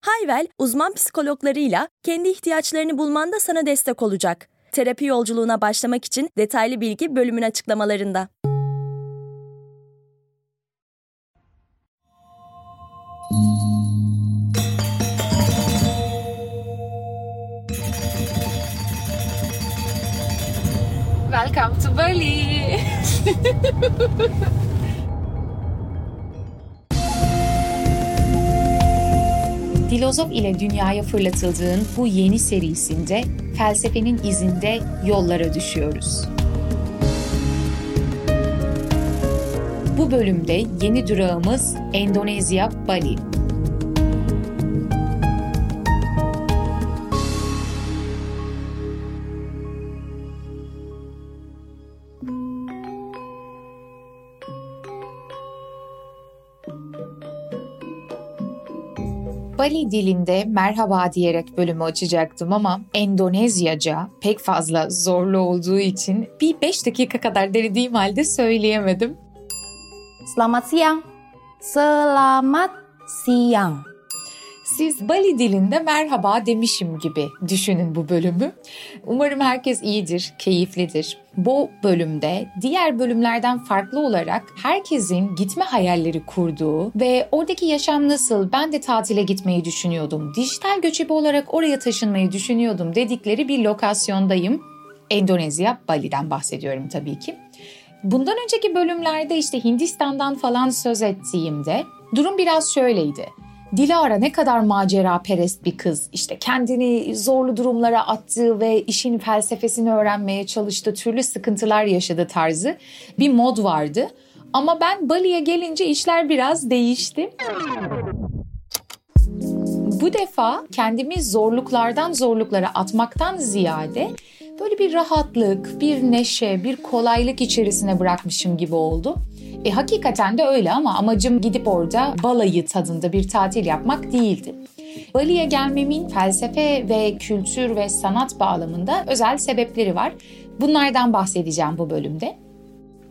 Hayvel, uzman psikologlarıyla kendi ihtiyaçlarını bulmanda sana destek olacak. Terapi yolculuğuna başlamak için detaylı bilgi bölümün açıklamalarında. Welcome to Bali. Filozof ile dünyaya fırlatıldığın bu yeni serisinde felsefenin izinde yollara düşüyoruz. Bu bölümde yeni durağımız Endonezya, Bali. Bali dilinde merhaba diyerek bölümü açacaktım ama Endonezyaca pek fazla zorlu olduğu için bir 5 dakika kadar denediğim halde söyleyemedim. Selamat siang. Selamat siang. Siz Bali dilinde merhaba demişim gibi düşünün bu bölümü. Umarım herkes iyidir, keyiflidir. Bu bölümde diğer bölümlerden farklı olarak herkesin gitme hayalleri kurduğu ve oradaki yaşam nasıl, ben de tatile gitmeyi düşünüyordum, dijital göçebe olarak oraya taşınmayı düşünüyordum dedikleri bir lokasyondayım. Endonezya, Bali'den bahsediyorum tabii ki. Bundan önceki bölümlerde işte Hindistan'dan falan söz ettiğimde durum biraz şöyleydi. Dilara ne kadar macera perest bir kız. İşte kendini zorlu durumlara attığı ve işin felsefesini öğrenmeye çalıştığı türlü sıkıntılar yaşadı tarzı bir mod vardı. Ama ben Bali'ye gelince işler biraz değişti. Bu defa kendimi zorluklardan zorluklara atmaktan ziyade böyle bir rahatlık, bir neşe, bir kolaylık içerisine bırakmışım gibi oldu. E, hakikaten de öyle ama amacım gidip orada balayı tadında bir tatil yapmak değildi. Bali'ye gelmemin felsefe ve kültür ve sanat bağlamında özel sebepleri var. Bunlardan bahsedeceğim bu bölümde.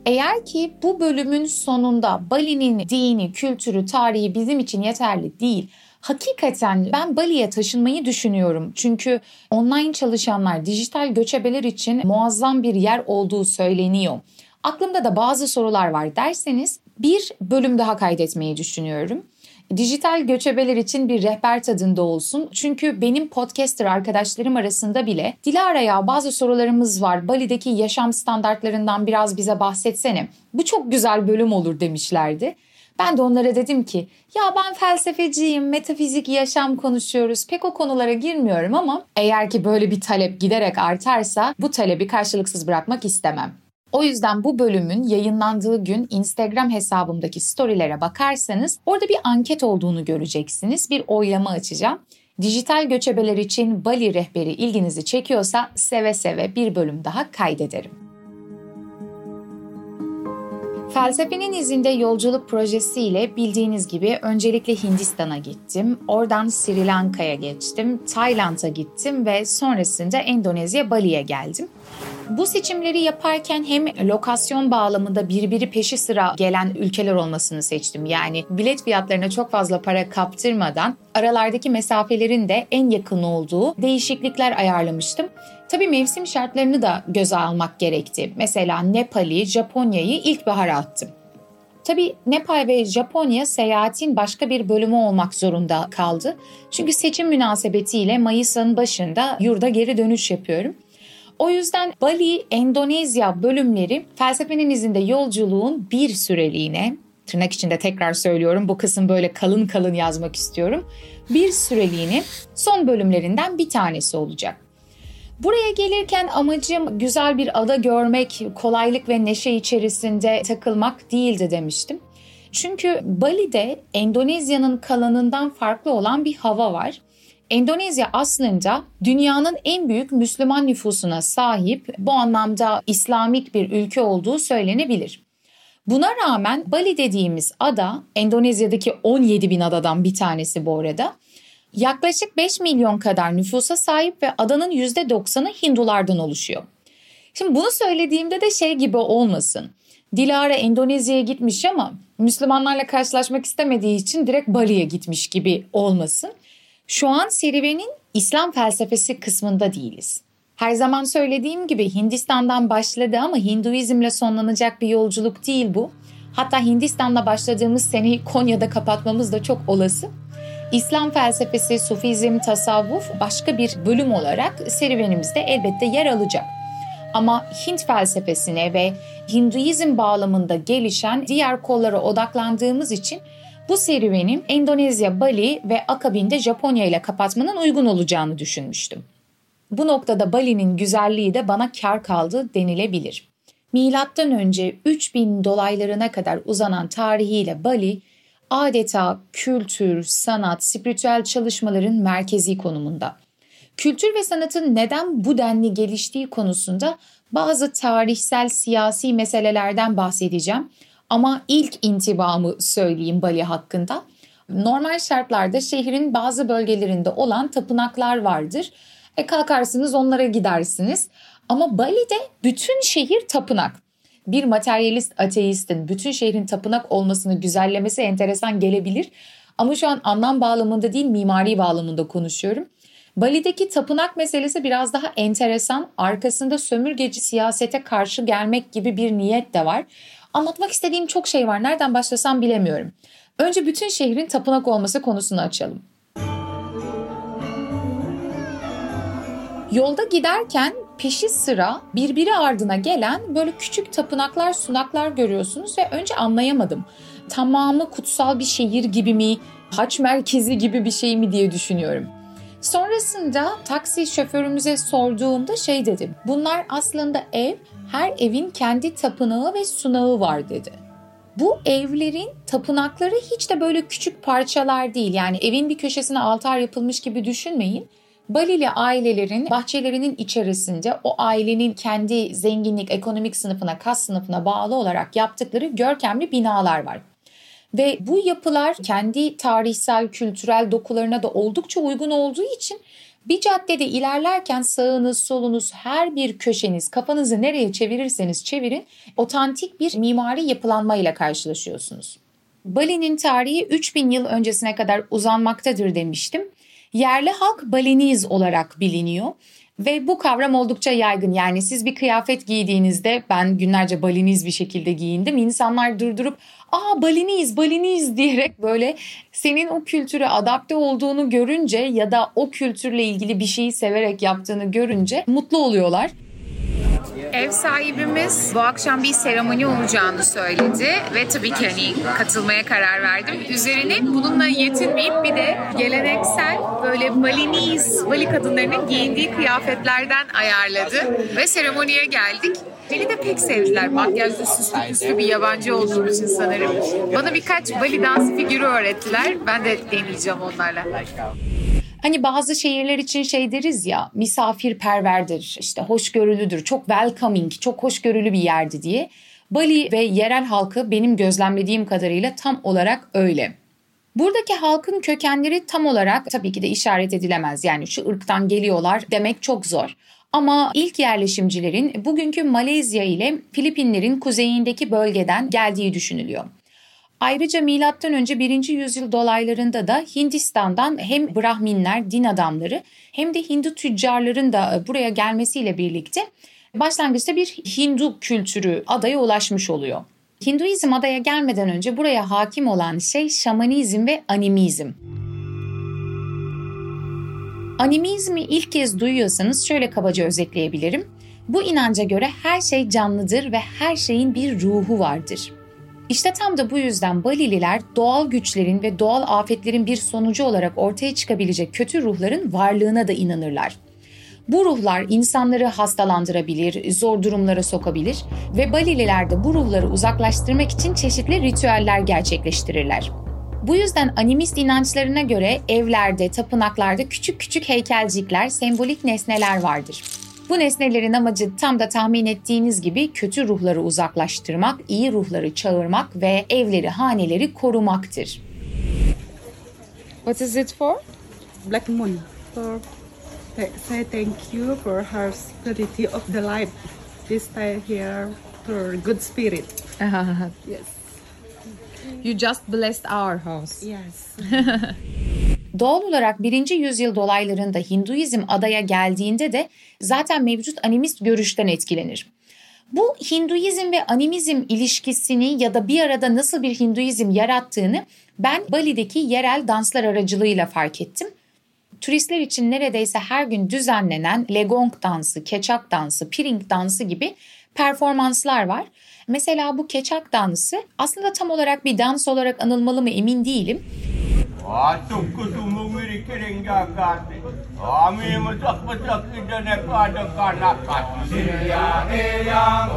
Eğer ki bu bölümün sonunda Bali'nin dini, kültürü, tarihi bizim için yeterli değil, Hakikaten ben Bali'ye taşınmayı düşünüyorum. Çünkü online çalışanlar, dijital göçebeler için muazzam bir yer olduğu söyleniyor. Aklımda da bazı sorular var derseniz bir bölüm daha kaydetmeyi düşünüyorum. Dijital göçebeler için bir rehber tadında olsun. Çünkü benim podcaster arkadaşlarım arasında bile Dilara ya bazı sorularımız var. Bali'deki yaşam standartlarından biraz bize bahsetsene. Bu çok güzel bölüm olur demişlerdi. Ben de onlara dedim ki ya ben felsefeciyim, metafizik yaşam konuşuyoruz. Pek o konulara girmiyorum ama eğer ki böyle bir talep giderek artarsa bu talebi karşılıksız bırakmak istemem. O yüzden bu bölümün yayınlandığı gün Instagram hesabımdaki storylere bakarsanız orada bir anket olduğunu göreceksiniz. Bir oylama açacağım. Dijital göçebeler için Bali rehberi ilginizi çekiyorsa seve seve bir bölüm daha kaydederim. Felsefenin izinde yolculuk projesiyle bildiğiniz gibi öncelikle Hindistan'a gittim. Oradan Sri Lanka'ya geçtim, Tayland'a gittim ve sonrasında Endonezya Bali'ye geldim. Bu seçimleri yaparken hem lokasyon bağlamında birbiri peşi sıra gelen ülkeler olmasını seçtim. Yani bilet fiyatlarına çok fazla para kaptırmadan aralardaki mesafelerin de en yakın olduğu değişiklikler ayarlamıştım. Tabii mevsim şartlarını da göze almak gerekti. Mesela Nepal'i, Japonya'yı ilkbahara attım. Tabii Nepal ve Japonya seyahatin başka bir bölümü olmak zorunda kaldı. Çünkü seçim münasebetiyle Mayıs ayının başında yurda geri dönüş yapıyorum. O yüzden Bali, Endonezya bölümleri felsefenin izinde yolculuğun bir süreliğine tırnak içinde tekrar söylüyorum bu kısım böyle kalın kalın yazmak istiyorum. Bir süreliğine son bölümlerinden bir tanesi olacak. Buraya gelirken amacım güzel bir ada görmek, kolaylık ve neşe içerisinde takılmak değildi demiştim. Çünkü Bali'de Endonezya'nın kalanından farklı olan bir hava var. Endonezya aslında dünyanın en büyük Müslüman nüfusuna sahip, bu anlamda İslamik bir ülke olduğu söylenebilir. Buna rağmen Bali dediğimiz ada, Endonezya'daki 17 bin adadan bir tanesi bu arada, yaklaşık 5 milyon kadar nüfusa sahip ve adanın %90'ı Hindulardan oluşuyor. Şimdi bunu söylediğimde de şey gibi olmasın. Dilara Endonezya'ya gitmiş ama Müslümanlarla karşılaşmak istemediği için direkt Bali'ye gitmiş gibi olmasın. Şu an serüvenin İslam felsefesi kısmında değiliz. Her zaman söylediğim gibi Hindistan'dan başladı ama Hinduizmle sonlanacak bir yolculuk değil bu. Hatta Hindistan'la başladığımız seneyi Konya'da kapatmamız da çok olası. İslam felsefesi, Sufizm, tasavvuf başka bir bölüm olarak serüvenimizde elbette yer alacak. Ama Hint felsefesine ve Hinduizm bağlamında gelişen diğer kollara odaklandığımız için bu serüvenin Endonezya, Bali ve akabinde Japonya ile kapatmanın uygun olacağını düşünmüştüm. Bu noktada Bali'nin güzelliği de bana kar kaldı denilebilir. Milattan önce 3000 dolaylarına kadar uzanan tarihiyle Bali adeta kültür, sanat, spiritüel çalışmaların merkezi konumunda. Kültür ve sanatın neden bu denli geliştiği konusunda bazı tarihsel siyasi meselelerden bahsedeceğim. Ama ilk intibamı söyleyeyim Bali hakkında. Normal şartlarda şehrin bazı bölgelerinde olan tapınaklar vardır. E kalkarsınız onlara gidersiniz. Ama Bali'de bütün şehir tapınak. Bir materyalist ateistin bütün şehrin tapınak olmasını güzellemesi enteresan gelebilir. Ama şu an anlam bağlamında değil mimari bağlamında konuşuyorum. Bali'deki tapınak meselesi biraz daha enteresan. Arkasında sömürgeci siyasete karşı gelmek gibi bir niyet de var. Anlatmak istediğim çok şey var. Nereden başlasam bilemiyorum. Önce bütün şehrin tapınak olması konusunu açalım. Yolda giderken peşi sıra birbiri ardına gelen böyle küçük tapınaklar, sunaklar görüyorsunuz ve önce anlayamadım. Tamamı kutsal bir şehir gibi mi, haç merkezi gibi bir şey mi diye düşünüyorum. Sonrasında taksi şoförümüze sorduğumda şey dedim. Bunlar aslında ev, her evin kendi tapınağı ve sunağı var dedi. Bu evlerin tapınakları hiç de böyle küçük parçalar değil. Yani evin bir köşesine altar yapılmış gibi düşünmeyin. Balili ailelerin bahçelerinin içerisinde o ailenin kendi zenginlik, ekonomik sınıfına, kas sınıfına bağlı olarak yaptıkları görkemli binalar var. Ve bu yapılar kendi tarihsel, kültürel dokularına da oldukça uygun olduğu için bir caddede ilerlerken sağınız, solunuz, her bir köşeniz, kafanızı nereye çevirirseniz çevirin, otantik bir mimari yapılanmayla karşılaşıyorsunuz. Bali'nin tarihi 3000 yıl öncesine kadar uzanmaktadır demiştim. Yerli halk Baliniz olarak biliniyor. Ve bu kavram oldukça yaygın. Yani siz bir kıyafet giydiğinizde ben günlerce baliniz bir şekilde giyindim. İnsanlar durdurup aa baliniz baliniz diyerek böyle senin o kültüre adapte olduğunu görünce ya da o kültürle ilgili bir şeyi severek yaptığını görünce mutlu oluyorlar. Ev sahibimiz bu akşam bir seremoni olacağını söyledi ve tabii ki hani katılmaya karar verdim. Üzerine bununla yetinmeyip bir de geleneksel böyle Balinese, Bali kadınlarının giyindiği kıyafetlerden ayarladı ve seremoniye geldik. Beni de pek sevdiler. Makyajlı süslü püslü bir yabancı olduğum için sanırım. Bana birkaç Bali dans figürü öğrettiler. Ben de deneyeceğim onlarla. Hani bazı şehirler için şey deriz ya misafirperverdir, işte hoşgörülüdür, çok welcoming, çok hoşgörülü bir yerdi diye. Bali ve yerel halkı benim gözlemlediğim kadarıyla tam olarak öyle. Buradaki halkın kökenleri tam olarak tabii ki de işaret edilemez. Yani şu ırktan geliyorlar demek çok zor. Ama ilk yerleşimcilerin bugünkü Malezya ile Filipinlerin kuzeyindeki bölgeden geldiği düşünülüyor. Ayrıca M.Ö. 1. yüzyıl dolaylarında da Hindistan'dan hem Brahminler, din adamları hem de Hindu tüccarların da e, buraya gelmesiyle birlikte başlangıçta bir Hindu kültürü adaya ulaşmış oluyor. Hinduizm adaya gelmeden önce buraya hakim olan şey şamanizm ve animizm. Animizmi ilk kez duyuyorsanız şöyle kabaca özetleyebilirim. Bu inanca göre her şey canlıdır ve her şeyin bir ruhu vardır. İşte tam da bu yüzden Balililer doğal güçlerin ve doğal afetlerin bir sonucu olarak ortaya çıkabilecek kötü ruhların varlığına da inanırlar. Bu ruhlar insanları hastalandırabilir, zor durumlara sokabilir ve Balililer de bu ruhları uzaklaştırmak için çeşitli ritüeller gerçekleştirirler. Bu yüzden animist inançlarına göre evlerde, tapınaklarda küçük küçük heykelcikler, sembolik nesneler vardır. Bu nesnelerin amacı tam da tahmin ettiğiniz gibi kötü ruhları uzaklaştırmak, iyi ruhları çağırmak ve evleri, haneleri korumaktır. What is it for? Black Moon for say thank you for her spirituality of the life. This stay here for good spirit. Yes. You just blessed our house. Yes. Doğal olarak 1. yüzyıl dolaylarında Hinduizm adaya geldiğinde de zaten mevcut animist görüşten etkilenir. Bu Hinduizm ve animizm ilişkisini ya da bir arada nasıl bir Hinduizm yarattığını ben Bali'deki yerel danslar aracılığıyla fark ettim. Turistler için neredeyse her gün düzenlenen legong dansı, keçak dansı, piring dansı gibi performanslar var. Mesela bu keçak dansı aslında tam olarak bir dans olarak anılmalı mı emin değilim. Tumumiri kiring gagat. Ami masak masak idane pada kanakat. Siyang iyang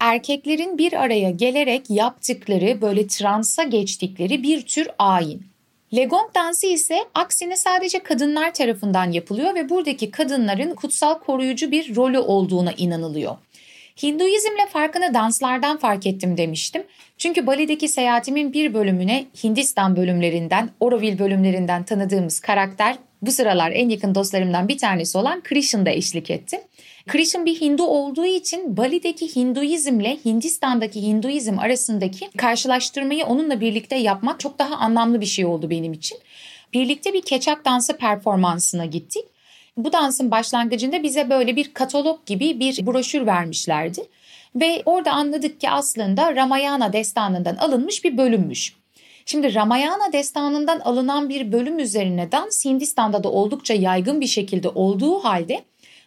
erkeklerin bir araya gelerek yaptıkları böyle transa geçtikleri bir tür ayin. Legong dansı ise aksine sadece kadınlar tarafından yapılıyor ve buradaki kadınların kutsal koruyucu bir rolü olduğuna inanılıyor. Hinduizmle farkını danslardan fark ettim demiştim. Çünkü Bali'deki seyahatimin bir bölümüne Hindistan bölümlerinden, Oroville bölümlerinden tanıdığımız karakter bu sıralar en yakın dostlarımdan bir tanesi olan Krishan da eşlik etti. Krishan bir Hindu olduğu için Bali'deki Hinduizmle Hindistan'daki Hinduizm arasındaki karşılaştırmayı onunla birlikte yapmak çok daha anlamlı bir şey oldu benim için. Birlikte bir keçak dansı performansına gittik. Bu dansın başlangıcında bize böyle bir katalog gibi bir broşür vermişlerdi. Ve orada anladık ki aslında Ramayana destanından alınmış bir bölümmüş. Şimdi Ramayana destanından alınan bir bölüm üzerine dans Hindistan'da da oldukça yaygın bir şekilde olduğu halde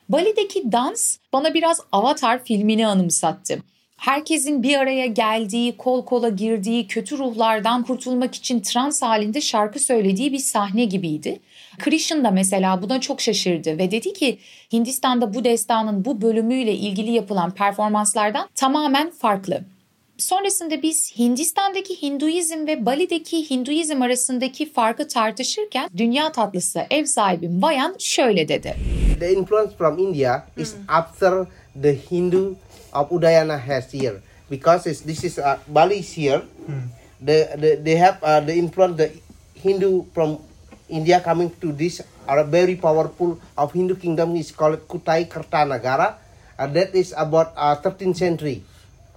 Bali'deki dans bana biraz Avatar filmini anımsattı. Herkesin bir araya geldiği, kol kola girdiği, kötü ruhlardan kurtulmak için trans halinde şarkı söylediği bir sahne gibiydi. Krishan da mesela buna çok şaşırdı ve dedi ki Hindistan'da bu destanın bu bölümüyle ilgili yapılan performanslardan tamamen farklı. Sonrasında biz Hindistan'daki Hinduizm ve Bali'deki Hinduizm arasındaki farkı tartışırken dünya tatlısı ev sahibim Vayan şöyle dedi. The influence from India is after the Hindu of Udayana has here because it's, this is uh, Bali is here. The, the they have uh, the influence the Hindu from India coming to this are very powerful of Hindu kingdom is called Kutai Kartanagara. Uh, that is about uh, 13th century.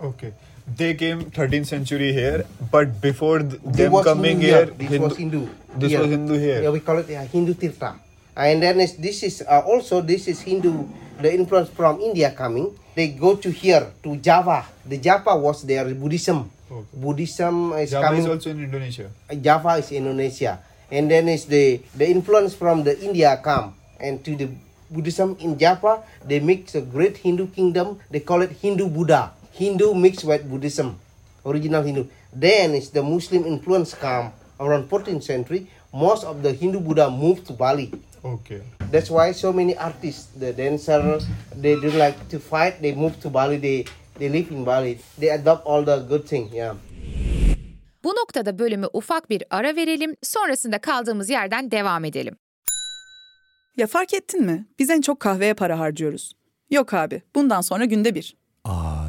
Okay. They came 13th century here, but before th- them coming Hindu here, This was Hindu. This here. was Hindu here. Yeah, we call it uh, Hindu Tirtha. And then is, this is uh, also this is Hindu. The influence from India coming. They go to here to Java. The Java was their Buddhism. Buddhism is Java coming. is also in Indonesia. Java is Indonesia, and then is the the influence from the India come and to the Buddhism in Java. They make a great Hindu kingdom. They call it Hindu Buddha. Hindu mixed with Buddhism, original Hindu. Then is the Muslim influence come around 14th century. Most of the Hindu Buddha moved to Bali. Okay. That's why so many artists, the dancer, they don't like to fight. They move to Bali. They they live in Bali. They adopt all the good thing. Yeah. Bu noktada bölümü ufak bir ara verelim, sonrasında kaldığımız yerden devam edelim. Ya fark ettin mi? Biz en çok kahveye para harcıyoruz. Yok abi, bundan sonra günde bir.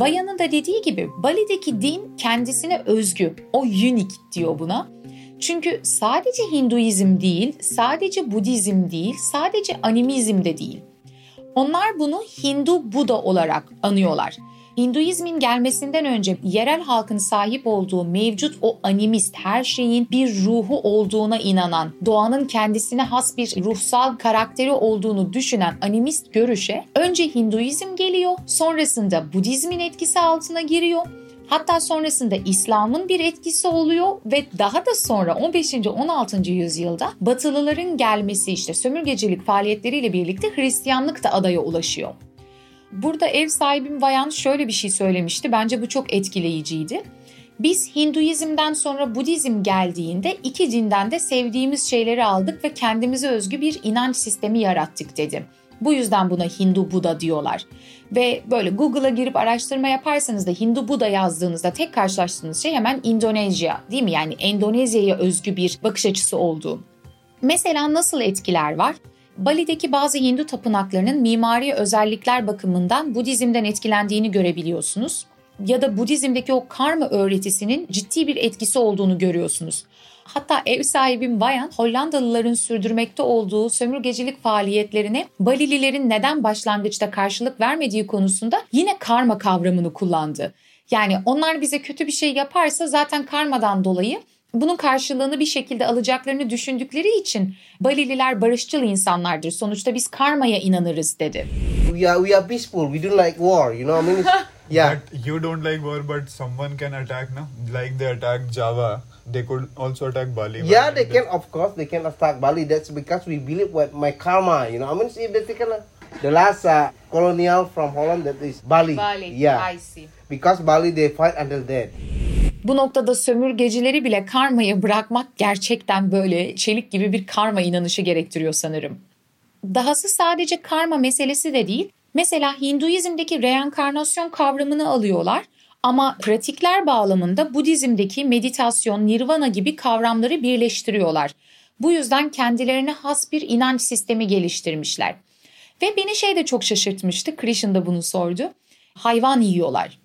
Vayan'ın da dediği gibi Bali'deki din kendisine özgü. O unique diyor buna. Çünkü sadece Hinduizm değil, sadece Budizm değil, sadece animizm de değil. Onlar bunu Hindu-Buda olarak anıyorlar. Hinduizmin gelmesinden önce yerel halkın sahip olduğu mevcut o animist, her şeyin bir ruhu olduğuna inanan, doğanın kendisine has bir ruhsal karakteri olduğunu düşünen animist görüşe önce Hinduizm geliyor, sonrasında Budizmin etkisi altına giriyor. Hatta sonrasında İslam'ın bir etkisi oluyor ve daha da sonra 15. 16. yüzyılda Batılıların gelmesi işte sömürgecilik faaliyetleriyle birlikte Hristiyanlık da adaya ulaşıyor. Burada ev sahibim Vayan şöyle bir şey söylemişti. Bence bu çok etkileyiciydi. Biz Hinduizm'den sonra Budizm geldiğinde iki dinden de sevdiğimiz şeyleri aldık ve kendimize özgü bir inanç sistemi yarattık dedi. Bu yüzden buna Hindu Buda diyorlar. Ve böyle Google'a girip araştırma yaparsanız da Hindu Buda yazdığınızda tek karşılaştığınız şey hemen Endonezya değil mi? Yani Endonezya'ya özgü bir bakış açısı olduğu. Mesela nasıl etkiler var? Bali'deki bazı Hindu tapınaklarının mimari özellikler bakımından Budizm'den etkilendiğini görebiliyorsunuz. Ya da Budizm'deki o karma öğretisinin ciddi bir etkisi olduğunu görüyorsunuz. Hatta ev sahibim Vayan Hollandalıların sürdürmekte olduğu sömürgecilik faaliyetlerine Balililerin neden başlangıçta karşılık vermediği konusunda yine karma kavramını kullandı. Yani onlar bize kötü bir şey yaparsa zaten karmadan dolayı bunun karşılığını bir şekilde alacaklarını düşündükleri için Balililer barışçıl insanlardır. Sonuçta biz karmaya inanırız dedi. We are we are peaceful. We don't like war. You know, I mean, yeah. But you don't like war, but someone can attack, no? Like they attacked Java. They could also attack Bali. Yeah, they can. Of course, they can attack Bali. That's because we believe what my karma. You know, I mean, if they a, the last uh, colonial from Holland, that is Bali. Bali. Yeah. I see. Because Bali, they fight until death. Bu noktada sömürgecileri bile karmayı bırakmak gerçekten böyle çelik gibi bir karma inanışı gerektiriyor sanırım. Dahası sadece karma meselesi de değil. Mesela Hinduizm'deki reenkarnasyon kavramını alıyorlar ama pratikler bağlamında Budizm'deki meditasyon, nirvana gibi kavramları birleştiriyorlar. Bu yüzden kendilerine has bir inanç sistemi geliştirmişler. Ve beni şey de çok şaşırtmıştı. Krishan da bunu sordu. Hayvan yiyorlar.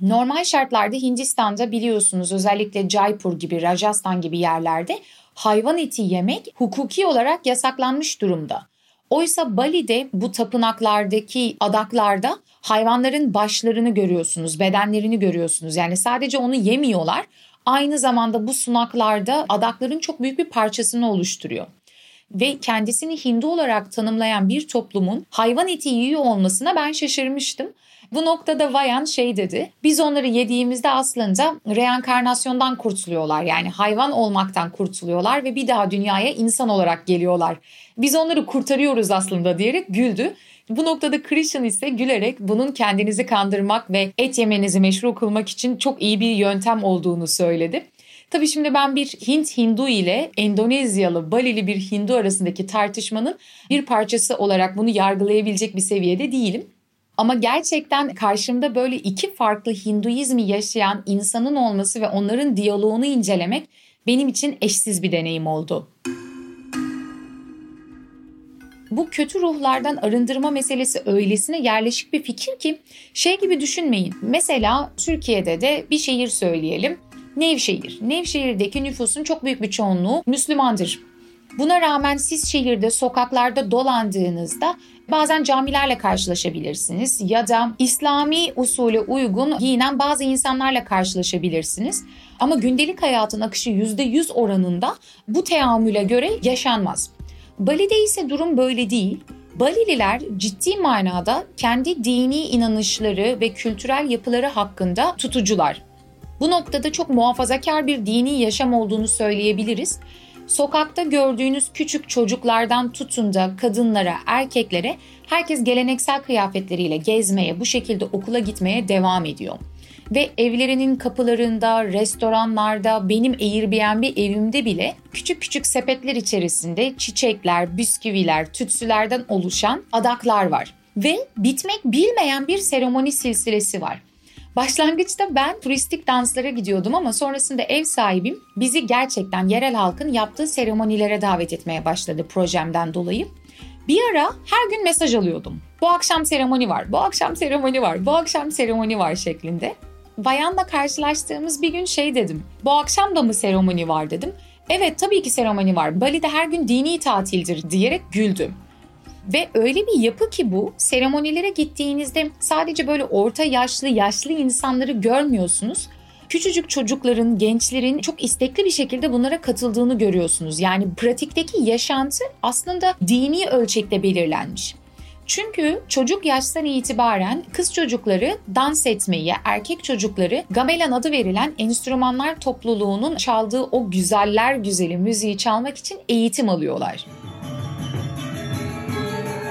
Normal şartlarda Hindistan'da biliyorsunuz özellikle Jaipur gibi, Rajasthan gibi yerlerde hayvan eti yemek hukuki olarak yasaklanmış durumda. Oysa Bali'de bu tapınaklardaki adaklarda hayvanların başlarını görüyorsunuz, bedenlerini görüyorsunuz. Yani sadece onu yemiyorlar. Aynı zamanda bu sunaklarda adakların çok büyük bir parçasını oluşturuyor ve kendisini Hindu olarak tanımlayan bir toplumun hayvan eti yiyor olmasına ben şaşırmıştım. Bu noktada Vayan şey dedi. Biz onları yediğimizde aslında reenkarnasyondan kurtuluyorlar. Yani hayvan olmaktan kurtuluyorlar ve bir daha dünyaya insan olarak geliyorlar. Biz onları kurtarıyoruz aslında diyerek güldü. Bu noktada Christian ise gülerek bunun kendinizi kandırmak ve et yemenizi meşru kılmak için çok iyi bir yöntem olduğunu söyledi. Tabii şimdi ben bir Hint Hindu ile Endonezyalı Balili bir Hindu arasındaki tartışmanın bir parçası olarak bunu yargılayabilecek bir seviyede değilim. Ama gerçekten karşımda böyle iki farklı Hinduizmi yaşayan insanın olması ve onların diyaloğunu incelemek benim için eşsiz bir deneyim oldu. Bu kötü ruhlardan arındırma meselesi öylesine yerleşik bir fikir ki şey gibi düşünmeyin. Mesela Türkiye'de de bir şehir söyleyelim. Nevşehir. Nevşehir'deki nüfusun çok büyük bir çoğunluğu Müslümandır. Buna rağmen siz şehirde sokaklarda dolandığınızda bazen camilerle karşılaşabilirsiniz ya da İslami usule uygun giyinen bazı insanlarla karşılaşabilirsiniz. Ama gündelik hayatın akışı %100 oranında bu teamüle göre yaşanmaz. Bali'de ise durum böyle değil. Balililer ciddi manada kendi dini inanışları ve kültürel yapıları hakkında tutucular. Bu noktada çok muhafazakar bir dini yaşam olduğunu söyleyebiliriz. Sokakta gördüğünüz küçük çocuklardan tutun da kadınlara, erkeklere herkes geleneksel kıyafetleriyle gezmeye, bu şekilde okula gitmeye devam ediyor. Ve evlerinin kapılarında, restoranlarda, benim Airbnb evimde bile küçük küçük sepetler içerisinde çiçekler, bisküviler, tütsülerden oluşan adaklar var. Ve bitmek bilmeyen bir seremoni silsilesi var. Başlangıçta ben turistik danslara gidiyordum ama sonrasında ev sahibim bizi gerçekten yerel halkın yaptığı seremonilere davet etmeye başladı projemden dolayı. Bir ara her gün mesaj alıyordum. Bu akşam seremoni var, bu akşam seremoni var, bu akşam seremoni var şeklinde. Bayanla karşılaştığımız bir gün şey dedim. Bu akşam da mı seremoni var dedim. Evet tabii ki seremoni var. Bali'de her gün dini tatildir diyerek güldüm. Ve öyle bir yapı ki bu seremonilere gittiğinizde sadece böyle orta yaşlı yaşlı insanları görmüyorsunuz. Küçücük çocukların, gençlerin çok istekli bir şekilde bunlara katıldığını görüyorsunuz. Yani pratikteki yaşantı aslında dini ölçekte belirlenmiş. Çünkü çocuk yaştan itibaren kız çocukları dans etmeyi, erkek çocukları gamelan adı verilen enstrümanlar topluluğunun çaldığı o güzeller güzeli müziği çalmak için eğitim alıyorlar.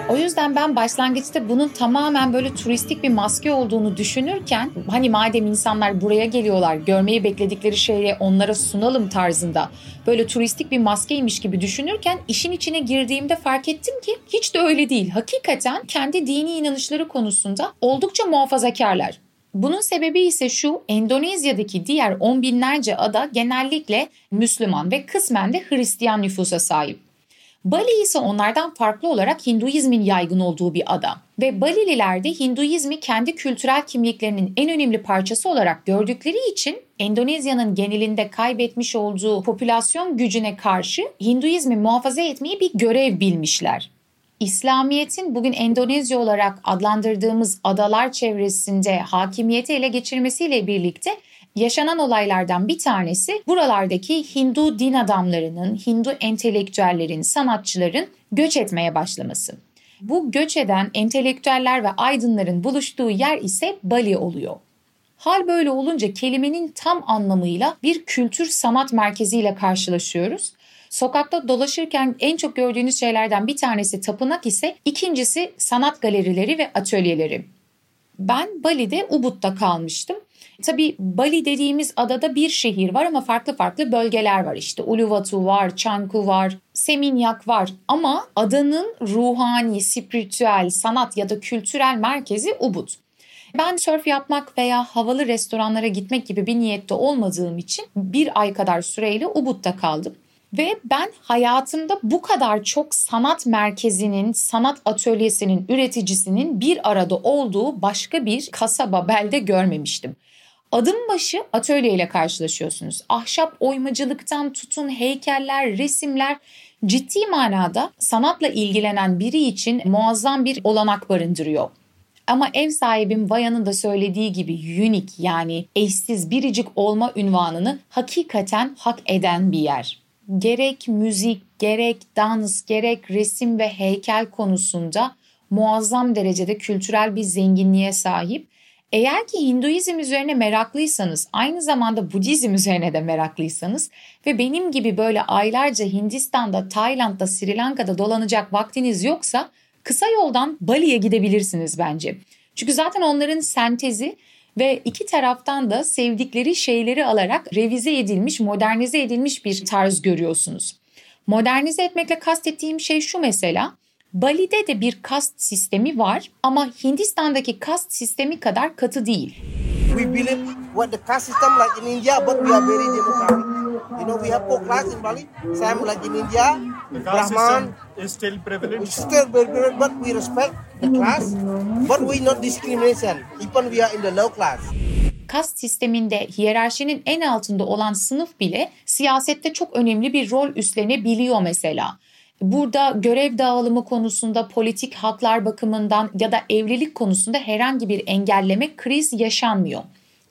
O yüzden ben başlangıçta bunun tamamen böyle turistik bir maske olduğunu düşünürken hani madem insanlar buraya geliyorlar görmeyi bekledikleri şeyi onlara sunalım tarzında böyle turistik bir maskeymiş gibi düşünürken işin içine girdiğimde fark ettim ki hiç de öyle değil. Hakikaten kendi dini inanışları konusunda oldukça muhafazakarlar. Bunun sebebi ise şu, Endonezya'daki diğer on binlerce ada genellikle Müslüman ve kısmen de Hristiyan nüfusa sahip. Bali ise onlardan farklı olarak Hinduizmin yaygın olduğu bir ada ve Balililer de Hinduizmi kendi kültürel kimliklerinin en önemli parçası olarak gördükleri için Endonezya'nın genelinde kaybetmiş olduğu popülasyon gücüne karşı Hinduizmi muhafaza etmeyi bir görev bilmişler. İslamiyet'in bugün Endonezya olarak adlandırdığımız adalar çevresinde hakimiyeti ele geçirmesiyle birlikte Yaşanan olaylardan bir tanesi buralardaki Hindu din adamlarının, Hindu entelektüellerin, sanatçıların göç etmeye başlaması. Bu göç eden entelektüeller ve aydınların buluştuğu yer ise Bali oluyor. Hal böyle olunca kelimenin tam anlamıyla bir kültür sanat merkeziyle karşılaşıyoruz. Sokakta dolaşırken en çok gördüğünüz şeylerden bir tanesi tapınak ise ikincisi sanat galerileri ve atölyeleri. Ben Bali'de Ubud'da kalmıştım Tabii Bali dediğimiz adada bir şehir var ama farklı farklı bölgeler var. İşte Uluwatu var, Canggu var, Seminyak var ama adanın ruhani, spiritüel, sanat ya da kültürel merkezi Ubud. Ben sörf yapmak veya havalı restoranlara gitmek gibi bir niyette olmadığım için bir ay kadar süreyle Ubud'da kaldım. Ve ben hayatımda bu kadar çok sanat merkezinin, sanat atölyesinin, üreticisinin bir arada olduğu başka bir kasaba, belde görmemiştim. Adım başı atölyeyle karşılaşıyorsunuz. Ahşap oymacılıktan tutun heykeller, resimler ciddi manada sanatla ilgilenen biri için muazzam bir olanak barındırıyor. Ama ev sahibim Vaya'nın da söylediği gibi unique yani eşsiz biricik olma ünvanını hakikaten hak eden bir yer. Gerek müzik, gerek dans, gerek resim ve heykel konusunda muazzam derecede kültürel bir zenginliğe sahip eğer ki Hinduizm üzerine meraklıysanız, aynı zamanda Budizm üzerine de meraklıysanız ve benim gibi böyle aylarca Hindistan'da, Tayland'da, Sri Lanka'da dolanacak vaktiniz yoksa kısa yoldan Bali'ye gidebilirsiniz bence. Çünkü zaten onların sentezi ve iki taraftan da sevdikleri şeyleri alarak revize edilmiş, modernize edilmiş bir tarz görüyorsunuz. Modernize etmekle kastettiğim şey şu mesela. Bali'de de bir kast sistemi var ama Hindistan'daki kast sistemi kadar katı değil. We believe what the caste system like in India, but we are very democratic. You know, we have four classes in Bali. Same like in India, the caste Brahman system is still prevalent. Still prevalent, but we respect the class, but we not discrimination. Even we are in the low class kast sisteminde hiyerarşinin en altında olan sınıf bile siyasette çok önemli bir rol üstlenebiliyor mesela. Burada görev dağılımı konusunda politik haklar bakımından ya da evlilik konusunda herhangi bir engelleme kriz yaşanmıyor.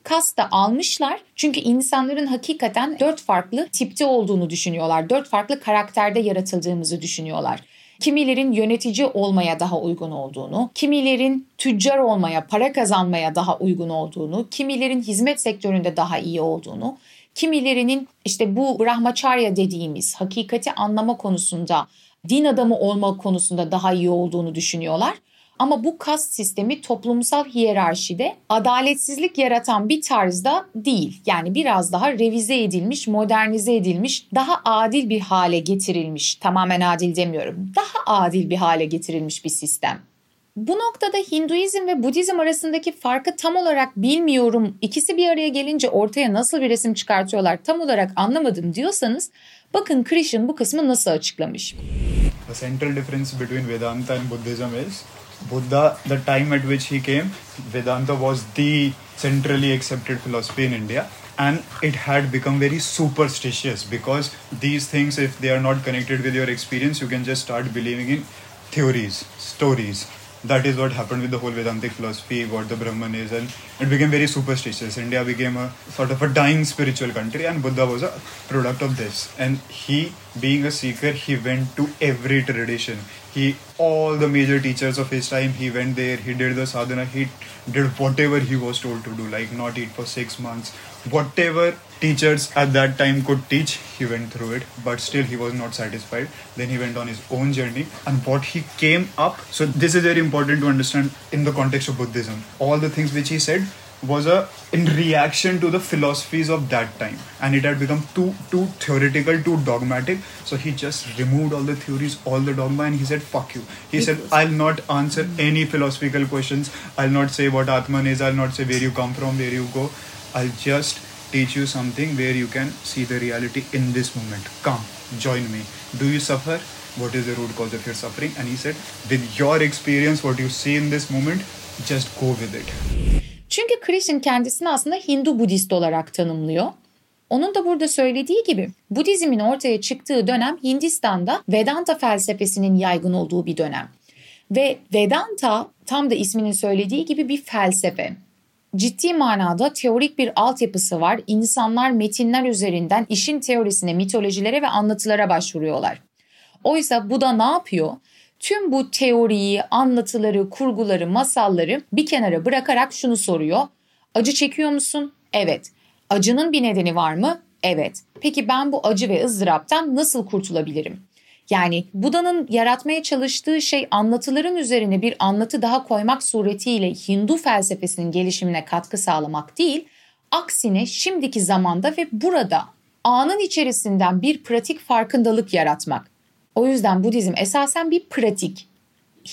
Kas da almışlar çünkü insanların hakikaten dört farklı tipte olduğunu düşünüyorlar. Dört farklı karakterde yaratıldığımızı düşünüyorlar. Kimilerin yönetici olmaya daha uygun olduğunu, kimilerin tüccar olmaya, para kazanmaya daha uygun olduğunu, kimilerin hizmet sektöründe daha iyi olduğunu, Kimilerinin işte bu Brahmacharya dediğimiz hakikati anlama konusunda, din adamı olma konusunda daha iyi olduğunu düşünüyorlar. Ama bu kast sistemi toplumsal hiyerarşide adaletsizlik yaratan bir tarzda değil. Yani biraz daha revize edilmiş, modernize edilmiş, daha adil bir hale getirilmiş. Tamamen adil demiyorum. Daha adil bir hale getirilmiş bir sistem. Bu noktada Hinduizm ve Budizm arasındaki farkı tam olarak bilmiyorum. İkisi bir araya gelince ortaya nasıl bir resim çıkartıyorlar tam olarak anlamadım diyorsanız bakın Krishna bu kısmı nasıl açıklamış. The central difference between Vedanta and Buddhism is Buddha, the time at which he came, Vedanta was the centrally accepted philosophy in India and it had become very superstitious because these things, if they are not connected with your experience, you can just start believing in theories, stories. That is what happened with the whole Vedantic philosophy, what the Brahman is, and it became very superstitious. India became a sort of a dying spiritual country, and Buddha was a product of this. And he, being a seeker, he went to every tradition he all the major teachers of his time he went there he did the sadhana he did whatever he was told to do like not eat for six months whatever teachers at that time could teach. He went through it but still he was not satisfied. Then he went on his own journey and what he came up so this is very important to understand in the context of buddhism. All the things which he said was a in reaction to the philosophies of that time and it had become too too theoretical too dogmatic. So he just removed all the theories all the dogma and he said fuck you. He said i'll not answer any philosophical questions. I'll not say what atman is. I'll not say where you come from where you go. I'll just teach you something where you can see the reality in this moment come join me do you suffer what is the root cause of your suffering and he said with your experience what you see in this moment just go with it Çünkü Krishna kendisini aslında Hindu Budist olarak tanımlıyor. Onun da burada söylediği gibi Budizmin ortaya çıktığı dönem Hindistan'da Vedanta felsefesinin yaygın olduğu bir dönem. Ve Vedanta tam da isminin söylediği gibi bir felsefe. Ciddi manada teorik bir altyapısı var. İnsanlar metinler üzerinden işin teorisine, mitolojilere ve anlatılara başvuruyorlar. Oysa bu da ne yapıyor? Tüm bu teoriyi, anlatıları, kurguları, masalları bir kenara bırakarak şunu soruyor. Acı çekiyor musun? Evet. Acının bir nedeni var mı? Evet. Peki ben bu acı ve ızdıraptan nasıl kurtulabilirim? Yani Buda'nın yaratmaya çalıştığı şey anlatıların üzerine bir anlatı daha koymak suretiyle Hindu felsefesinin gelişimine katkı sağlamak değil, aksine şimdiki zamanda ve burada anın içerisinden bir pratik farkındalık yaratmak. O yüzden Budizm esasen bir pratik.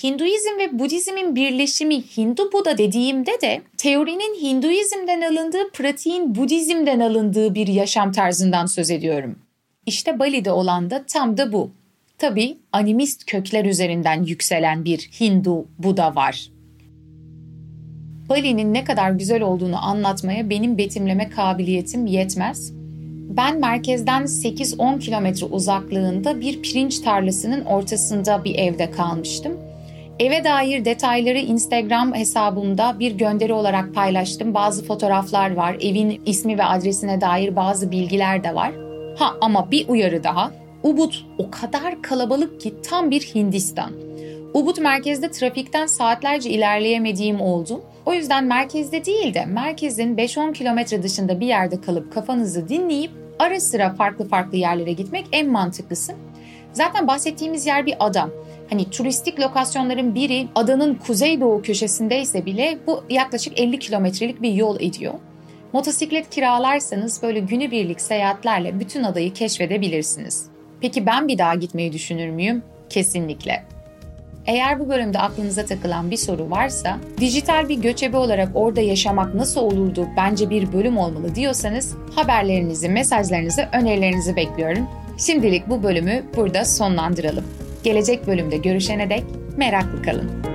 Hinduizm ve Budizmin birleşimi Hindu Buda dediğimde de teorinin Hinduizm'den alındığı, pratiğin Budizm'den alındığı bir yaşam tarzından söz ediyorum. İşte Bali'de olan da tam da bu. Tabi animist kökler üzerinden yükselen bir Hindu Buda var. Bali'nin ne kadar güzel olduğunu anlatmaya benim betimleme kabiliyetim yetmez. Ben merkezden 8-10 kilometre uzaklığında bir pirinç tarlasının ortasında bir evde kalmıştım. Eve dair detayları Instagram hesabımda bir gönderi olarak paylaştım. Bazı fotoğraflar var, evin ismi ve adresine dair bazı bilgiler de var. Ha ama bir uyarı daha. Ubud o kadar kalabalık ki tam bir Hindistan. Ubud merkezde trafikten saatlerce ilerleyemediğim oldu. O yüzden merkezde değil de merkezin 5-10 kilometre dışında bir yerde kalıp kafanızı dinleyip ara sıra farklı farklı yerlere gitmek en mantıklısı. Zaten bahsettiğimiz yer bir ada. Hani turistik lokasyonların biri adanın kuzeydoğu köşesindeyse bile bu yaklaşık 50 kilometrelik bir yol ediyor. Motosiklet kiralarsanız böyle günübirlik seyahatlerle bütün adayı keşfedebilirsiniz. Peki ben bir daha gitmeyi düşünür müyüm? Kesinlikle. Eğer bu bölümde aklınıza takılan bir soru varsa, dijital bir göçebe olarak orada yaşamak nasıl olurdu bence bir bölüm olmalı diyorsanız haberlerinizi, mesajlarınızı, önerilerinizi bekliyorum. Şimdilik bu bölümü burada sonlandıralım. Gelecek bölümde görüşene dek meraklı kalın.